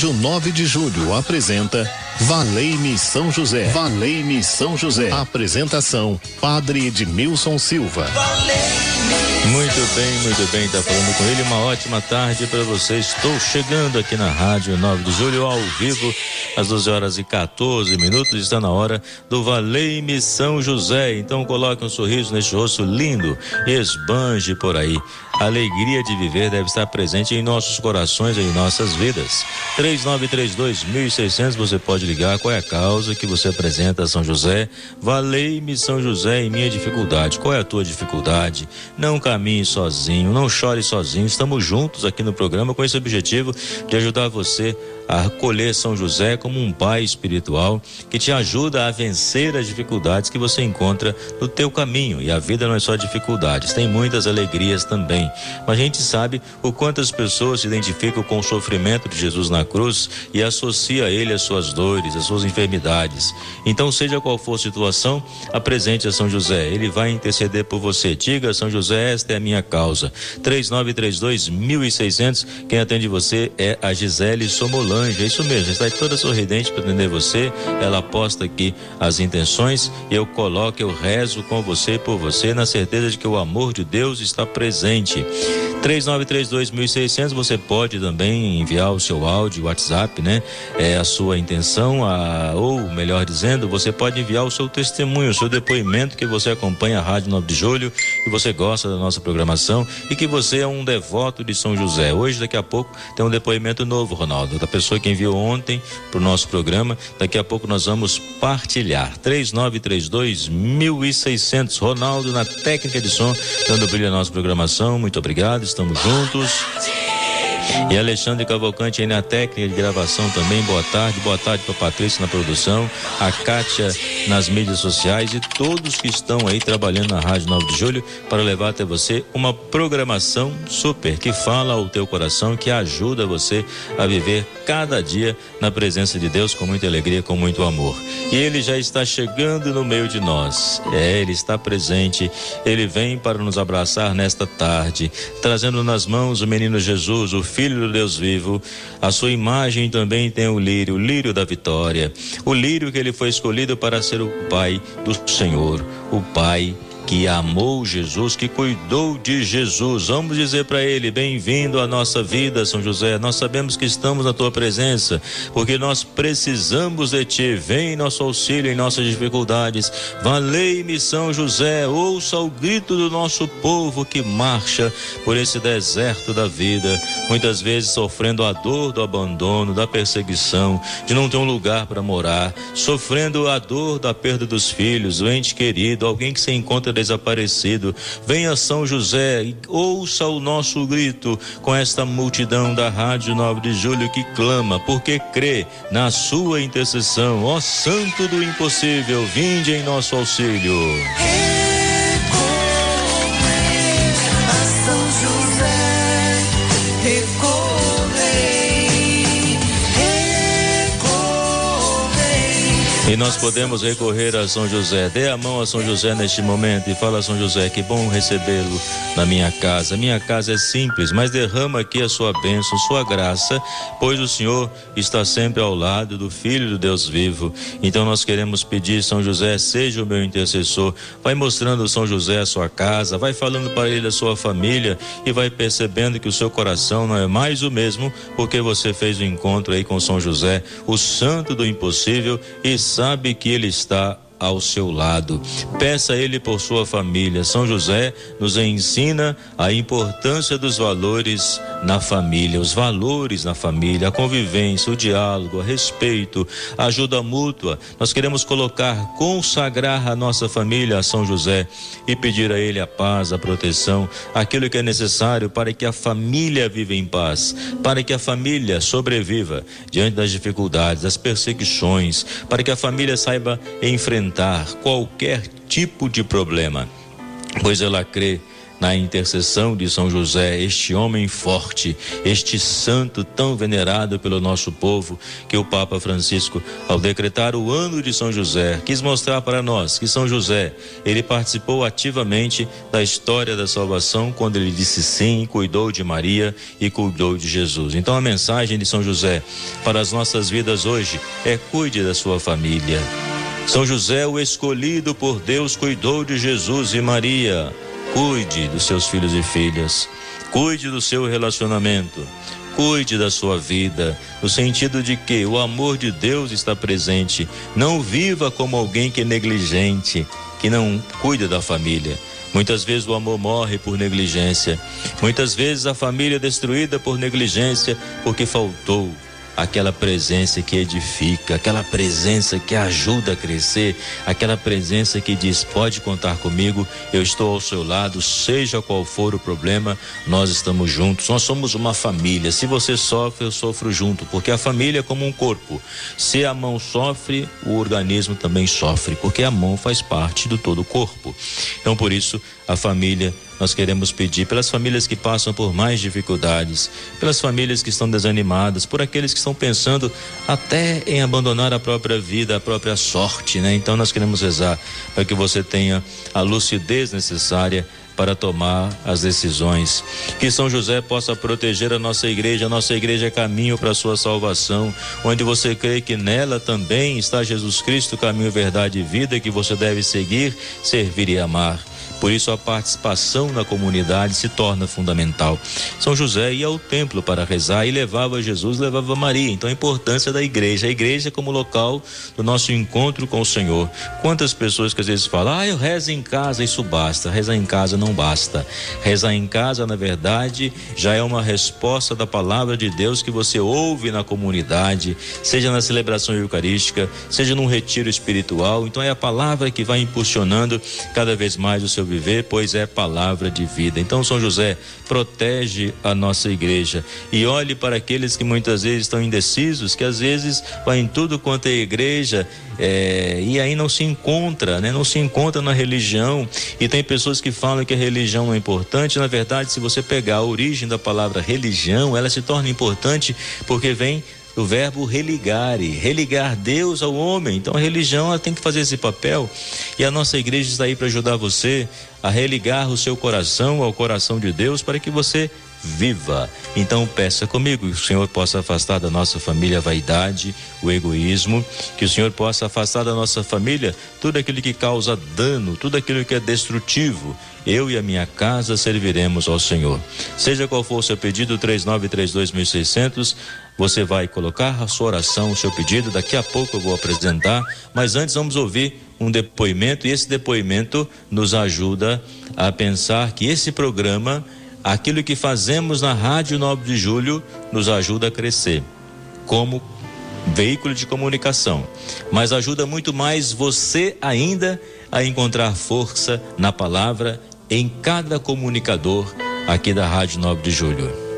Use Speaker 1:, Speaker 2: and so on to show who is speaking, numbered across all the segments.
Speaker 1: Rádio 9 de Julho apresenta Valei-me São José. Valei-me São José. Apresentação: Padre Edmilson Silva.
Speaker 2: Muito bem, muito bem, tá falando com ele. Uma ótima tarde para você. Estou chegando aqui na Rádio 9 de Julho ao vivo, às 12 horas e 14 minutos. Está na hora do Valei-me São José. Então coloque um sorriso neste rosto lindo e esbanje por aí. A alegria de viver deve estar presente em nossos corações e em nossas vidas. 3932 1600 você pode ligar. Qual é a causa que você apresenta a São José? Valei-me São José em minha dificuldade. Qual é a tua dificuldade? Não caminhe sozinho, não chore sozinho. Estamos juntos aqui no programa com esse objetivo de ajudar você a acolher São José como um pai espiritual que te ajuda a vencer as dificuldades que você encontra no teu caminho. E a vida não é só dificuldades, tem muitas alegrias também. Mas a gente sabe o quanto as pessoas se identificam com o sofrimento de Jesus na cruz e associa a ele as suas dores, as suas enfermidades. Então, seja qual for a situação, apresente a São José. Ele vai interceder por você. Diga, São José, esta é a minha causa. 3932 1600. Quem atende você é a Gisele Somolan é isso mesmo, está toda sorridente para atender você. Ela aposta aqui as intenções eu coloco, eu rezo com você por você, na certeza de que o amor de Deus está presente. 3932.600, você pode também enviar o seu áudio, WhatsApp, né? É a sua intenção, a, ou melhor dizendo, você pode enviar o seu testemunho, o seu depoimento que você acompanha a Rádio 9 de Julho, que você gosta da nossa programação e que você é um devoto de São José. Hoje, daqui a pouco, tem um depoimento novo, Ronaldo, da pessoa que enviou ontem para o nosso programa. Daqui a pouco nós vamos partilhar. 3932.600. Ronaldo na técnica de som, dando brilho à nossa programação. Muito obrigado estamos juntos. E Alexandre Cavalcante aí na técnica de gravação também. Boa tarde, boa tarde para Patrícia na produção, a Kátia nas mídias sociais e todos que estão aí trabalhando na Rádio 9 de Julho para levar até você uma programação super que fala ao teu coração, que ajuda você a viver cada dia na presença de Deus com muita alegria, com muito amor. E ele já está chegando no meio de nós. É, ele está presente. Ele vem para nos abraçar nesta tarde, trazendo nas mãos o menino Jesus, o filho do Deus vivo. A sua imagem também tem o lírio, o lírio da vitória. O lírio que ele foi escolhido para ser o Pai do Senhor, o Pai que amou Jesus, que cuidou de Jesus. Vamos dizer para ele: bem-vindo à nossa vida, São José. Nós sabemos que estamos na tua presença, porque nós precisamos de ti. Vem em nosso auxílio em nossas dificuldades. Valei-me, São José. Ouça o grito do nosso povo que marcha por esse deserto da vida, muitas vezes sofrendo a dor do abandono, da perseguição, de não ter um lugar para morar, sofrendo a dor da perda dos filhos, o ente querido, alguém que se encontra desaparecido. Venha São José e ouça o nosso grito com esta multidão da Rádio 9 de Julho que clama, porque crê na sua intercessão. Ó Santo do Impossível, vinde em nosso auxílio. Nós podemos recorrer a São José. Dê a mão a São José neste momento e fala a São José, que bom recebê-lo na minha casa. Minha casa é simples, mas derrama aqui a sua bênção, sua graça, pois o Senhor está sempre ao lado do Filho do Deus vivo. Então nós queremos pedir, São José, seja o meu intercessor. Vai mostrando São José a sua casa, vai falando para ele a sua família e vai percebendo que o seu coração não é mais o mesmo, porque você fez o um encontro aí com São José, o santo do impossível e sabe que Ele está ao seu lado. Peça Ele por sua família. São José nos ensina a importância dos valores na família, os valores na família, a convivência, o diálogo, o respeito, a ajuda mútua. Nós queremos colocar, consagrar a nossa família a São José e pedir a Ele a paz, a proteção, aquilo que é necessário para que a família viva em paz, para que a família sobreviva diante das dificuldades, das perseguições, para que a família saiba enfrentar enfrentar qualquer tipo de problema, pois ela crê na intercessão de São José, este homem forte, este santo tão venerado pelo nosso povo, que o Papa Francisco, ao decretar o ano de São José, quis mostrar para nós que São José, ele participou ativamente da história da salvação quando ele disse sim, cuidou de Maria e cuidou de Jesus. Então a mensagem de São José para as nossas vidas hoje é cuide da sua família. São José, o escolhido por Deus, cuidou de Jesus e Maria. Cuide dos seus filhos e filhas. Cuide do seu relacionamento. Cuide da sua vida, no sentido de que o amor de Deus está presente. Não viva como alguém que é negligente, que não cuida da família. Muitas vezes o amor morre por negligência. Muitas vezes a família é destruída por negligência porque faltou aquela presença que edifica, aquela presença que ajuda a crescer, aquela presença que diz: pode contar comigo, eu estou ao seu lado, seja qual for o problema, nós estamos juntos. Nós somos uma família. Se você sofre, eu sofro junto, porque a família é como um corpo. Se a mão sofre, o organismo também sofre, porque a mão faz parte do todo o corpo. Então, por isso, a família nós queremos pedir pelas famílias que passam por mais dificuldades, pelas famílias que estão desanimadas, por aqueles que estão pensando até em abandonar a própria vida, a própria sorte, né? Então nós queremos rezar para que você tenha a lucidez necessária para tomar as decisões. Que São José possa proteger a nossa igreja. A nossa igreja é caminho para a sua salvação, onde você crê que nela também está Jesus Cristo, caminho, verdade e vida, que você deve seguir, servir e amar. Por isso, a participação na comunidade se torna fundamental. São José ia ao templo para rezar e levava Jesus, levava Maria. Então, a importância da igreja. A igreja como local do nosso encontro com o Senhor. Quantas pessoas que às vezes falam, ah, eu rezo em casa, isso basta. Rezar em casa não basta. Rezar em casa, na verdade, já é uma resposta da palavra de Deus que você ouve na comunidade, seja na celebração eucarística, seja num retiro espiritual. Então, é a palavra que vai impulsionando cada vez mais o seu viver, pois é palavra de vida. Então, São José, protege a nossa igreja e olhe para aqueles que muitas vezes estão indecisos, que às vezes vai em tudo quanto é igreja é, e aí não se encontra, né? Não se encontra na religião. E tem pessoas que falam que a religião é importante. Na verdade, se você pegar a origem da palavra religião, ela se torna importante porque vem do verbo religare, religar Deus ao homem. Então a religião ela tem que fazer esse papel e a nossa igreja está aí para ajudar você a religar o seu coração ao coração de Deus para que você viva. Então peça comigo que o Senhor possa afastar da nossa família a vaidade, o egoísmo, que o Senhor possa afastar da nossa família tudo aquilo que causa dano, tudo aquilo que é destrutivo. Eu e a minha casa serviremos ao Senhor. Seja qual for o seu pedido, 3932.600 você vai colocar a sua oração, o seu pedido, daqui a pouco eu vou apresentar, mas antes vamos ouvir um depoimento e esse depoimento nos ajuda a pensar que esse programa, aquilo que fazemos na Rádio 9 de Julho, nos ajuda a crescer como veículo de comunicação, mas ajuda muito mais você ainda a encontrar força na palavra em cada comunicador aqui da Rádio 9 de Julho.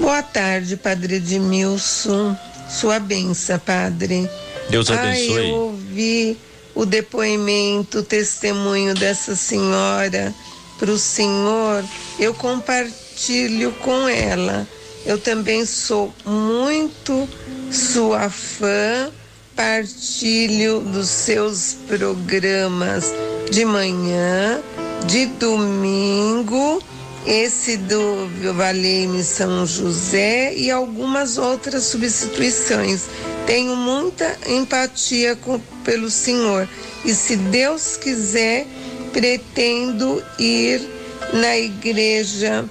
Speaker 3: Boa tarde, Padre Edmilson. Sua benção, Padre.
Speaker 2: Deus abençoe.
Speaker 3: Ai, eu ouvi o depoimento, o testemunho dessa senhora para o Senhor. Eu compartilho com ela. Eu também sou muito sua fã, partilho dos seus programas de manhã, de domingo esse do Valeme São José e algumas outras substituições. Tenho muita empatia com, pelo Senhor e, se Deus quiser, pretendo ir na igreja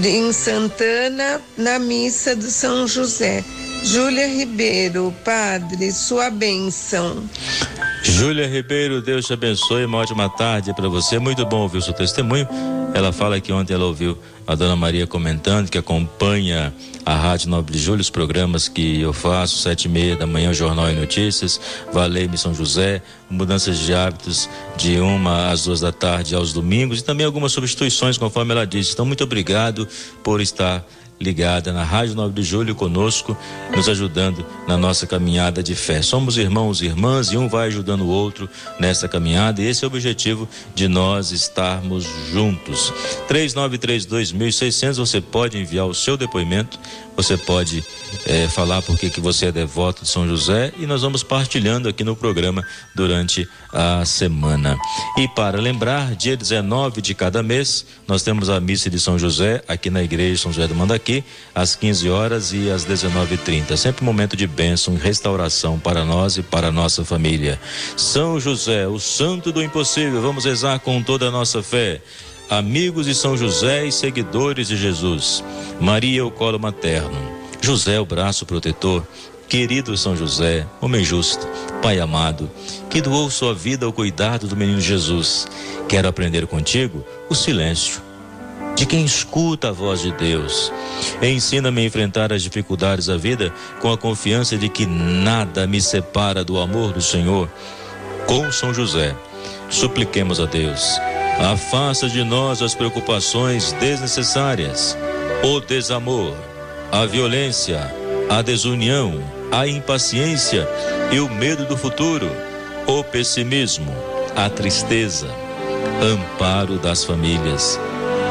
Speaker 3: de, em Santana, na missa do São José. Júlia Ribeiro, Padre, sua bênção.
Speaker 2: Júlia Ribeiro, Deus te abençoe, uma ótima tarde para você. Muito bom ouvir o seu testemunho. Ela fala que ontem ela ouviu a dona Maria comentando que acompanha a Rádio Nobre de Julho, os programas que eu faço, sete e meia da manhã, Jornal e Notícias, Valei São José, mudanças de hábitos de uma às duas da tarde aos domingos e também algumas substituições, conforme ela disse. Então, muito obrigado por estar ligada na Rádio 9 de Julho conosco, nos ajudando na nossa caminhada de fé. Somos irmãos e irmãs e um vai ajudando o outro nessa caminhada e esse é o objetivo de nós estarmos juntos. 3932.600 você pode enviar o seu depoimento, você pode é, falar porque que você é devoto de São José e nós vamos partilhando aqui no programa durante a semana. E para lembrar, dia 19 de cada mês, nós temos a missa de São José aqui na igreja São José do Mandaqui, às 15 horas e às 19h30. Sempre um momento de bênção e restauração para nós e para a nossa família. São José, o santo do impossível, vamos rezar com toda a nossa fé amigos de São José e seguidores de Jesus. Maria, o colo materno. José, o braço protetor. Querido São José, homem justo, Pai amado, que doou sua vida ao cuidado do menino Jesus. Quero aprender contigo o silêncio de quem escuta a voz de Deus. Ensina-me a enfrentar as dificuldades da vida com a confiança de que nada me separa do amor do Senhor. Com São José, supliquemos a Deus Afasta de nós as preocupações desnecessárias, o desamor, a violência, a desunião, a impaciência e o medo do futuro, o pessimismo, a tristeza. Amparo das famílias.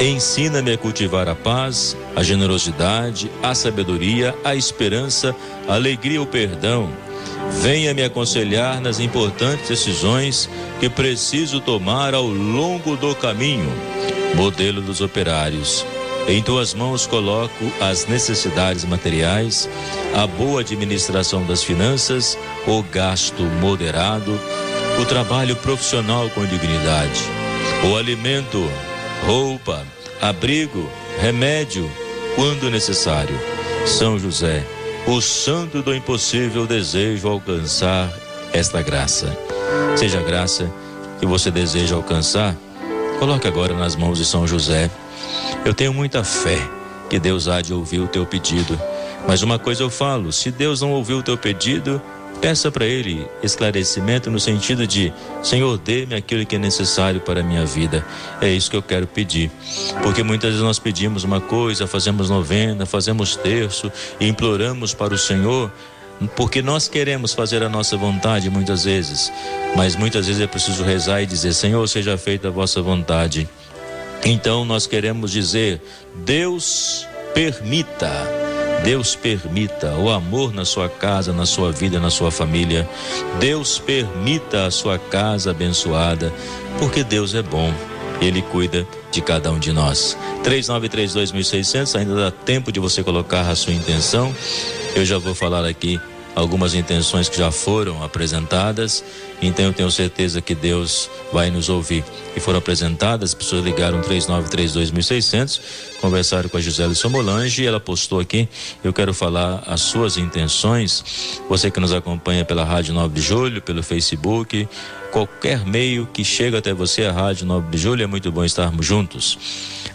Speaker 2: Ensina-me a cultivar a paz, a generosidade, a sabedoria, a esperança, a alegria, o perdão Venha me aconselhar nas importantes decisões que preciso tomar ao longo do caminho. Modelo dos operários. Em tuas mãos coloco as necessidades materiais, a boa administração das finanças, o gasto moderado, o trabalho profissional com dignidade, o alimento, roupa, abrigo, remédio, quando necessário. São José o santo do impossível desejo alcançar esta graça. Seja a graça que você deseja alcançar, coloque agora nas mãos de São José. Eu tenho muita fé que Deus há de ouvir o teu pedido. Mas uma coisa eu falo: se Deus não ouviu o teu pedido, Peça para Ele esclarecimento no sentido de: Senhor, dê-me aquilo que é necessário para a minha vida. É isso que eu quero pedir. Porque muitas vezes nós pedimos uma coisa, fazemos novena, fazemos terço e imploramos para o Senhor, porque nós queremos fazer a nossa vontade muitas vezes, mas muitas vezes é preciso rezar e dizer: Senhor, seja feita a vossa vontade. Então nós queremos dizer: Deus permita Deus permita o amor na sua casa, na sua vida, na sua família. Deus permita a sua casa abençoada, porque Deus é bom. Ele cuida de cada um de nós. 3932.600, ainda dá tempo de você colocar a sua intenção. Eu já vou falar aqui algumas intenções que já foram apresentadas, então eu tenho certeza que Deus vai nos ouvir. E foram apresentadas, as pessoas ligaram 3932.600, conversaram com a Gisele Somolange e ela postou aqui, eu quero falar as suas intenções, você que nos acompanha pela Rádio 9 de Julho, pelo Facebook, qualquer meio que chega até você, a Rádio 9 de Julho, é muito bom estarmos juntos.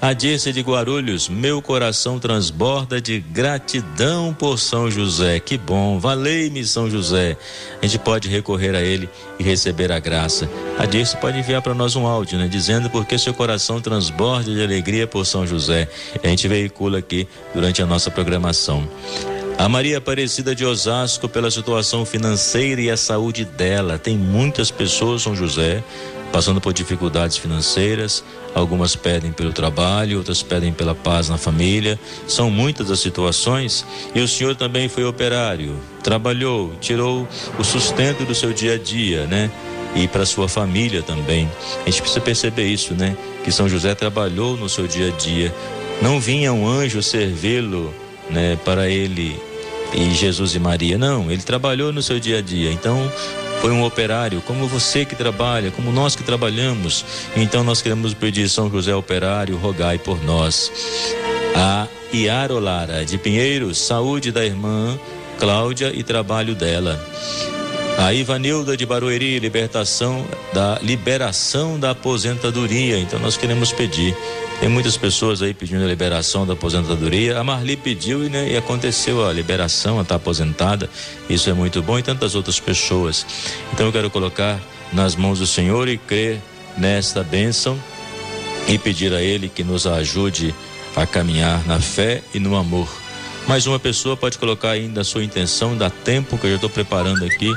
Speaker 2: A Dirce de Guarulhos, meu coração transborda de gratidão por São José. Que bom, valei-me São José. A gente pode recorrer a ele e receber a graça. A Dirce pode enviar para nós um áudio, né? Dizendo porque seu coração transborda de alegria por São José. A gente veicula aqui durante a nossa programação. A Maria Aparecida de Osasco, pela situação financeira e a saúde dela. Tem muitas pessoas, São José, passando por dificuldades financeiras. Algumas pedem pelo trabalho, outras pedem pela paz na família. São muitas as situações. E o senhor também foi operário, trabalhou, tirou o sustento do seu dia a dia, né? E para sua família também. A gente precisa perceber isso, né? Que São José trabalhou no seu dia a dia. Não vinha um anjo servi-lo né, para ele e Jesus e Maria. Não, ele trabalhou no seu dia a dia. Então, foi um operário, como você que trabalha, como nós que trabalhamos. Então, nós queremos pedir São José Operário, rogai por nós. A Iarolara de Pinheiros, saúde da irmã Cláudia e trabalho dela. A Ivanilda de Barueri, libertação da liberação da aposentadoria. Então nós queremos pedir tem muitas pessoas aí pedindo a liberação da aposentadoria. A Marli pediu e, né, e aconteceu a liberação, ela está aposentada. Isso é muito bom e tantas outras pessoas. Então eu quero colocar nas mãos do Senhor e crer nesta bênção e pedir a Ele que nos ajude a caminhar na fé e no amor. Mais uma pessoa pode colocar ainda a sua intenção, dá tempo que eu já estou preparando aqui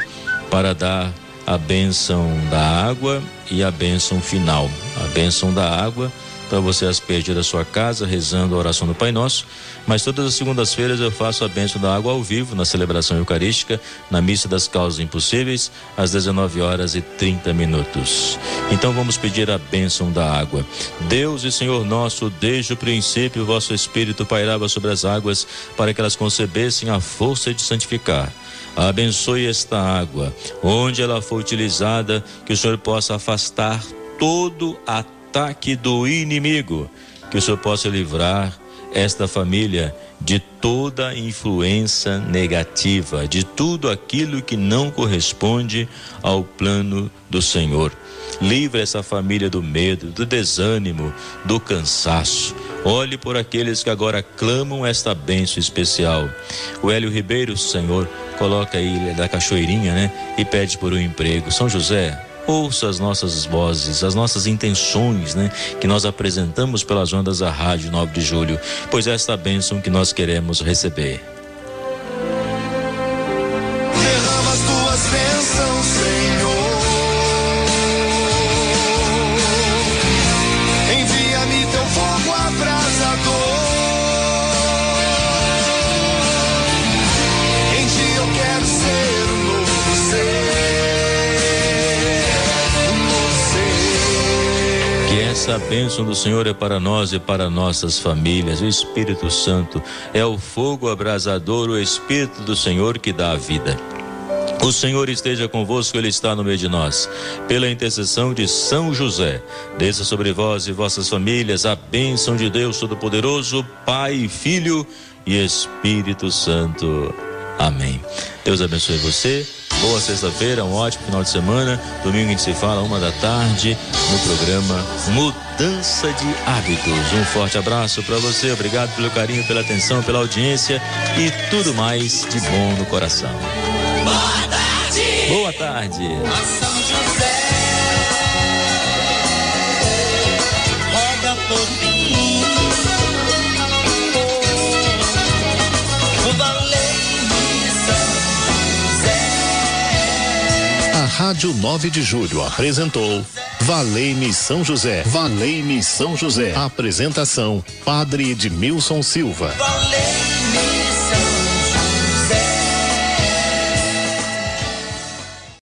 Speaker 2: para dar a bênção da água e a bênção final. A bênção da água para você aspergir a sua casa rezando a oração do Pai Nosso. Mas todas as segundas-feiras eu faço a bênção da água ao vivo na celebração eucarística, na missa das causas impossíveis, às 19 horas e 30 minutos. Então vamos pedir a bênção da água. Deus e Senhor nosso, desde o princípio, vosso Espírito pairava sobre as águas para que elas concebessem a força de santificar. Abençoe esta água, onde ela for utilizada, que o Senhor possa afastar todo ataque do inimigo. Que o Senhor possa livrar esta família de toda influência negativa, de tudo aquilo que não corresponde ao plano do Senhor. Livre essa família do medo, do desânimo, do cansaço. Olhe por aqueles que agora clamam esta bênção especial. O Hélio Ribeiro, Senhor, coloca aí da cachoeirinha, né? E pede por um emprego. São José, ouça as nossas vozes, as nossas intenções, né? Que nós apresentamos pelas ondas da Rádio 9 de Julho, pois é esta bênção que nós queremos receber. Essa bênção do Senhor é para nós e para nossas famílias. O Espírito Santo é o fogo abrasador, o Espírito do Senhor que dá a vida. O Senhor esteja convosco, Ele está no meio de nós. Pela intercessão de São José, desça sobre vós e vossas famílias a bênção de Deus Todo-Poderoso, Pai, Filho e Espírito Santo. Amém. Deus abençoe você. Boa sexta-feira, um ótimo final de semana. Domingo a gente se fala uma da tarde no programa Mudança de Hábitos. Um forte abraço para você. Obrigado pelo carinho, pela atenção, pela audiência e tudo mais de bom no coração. Boa tarde. Boa tarde. São José. Roda por
Speaker 1: Rádio 9 de Julho apresentou Valei-me São José. Valei-me São José. Apresentação: Padre Edmilson Silva. Valei-me.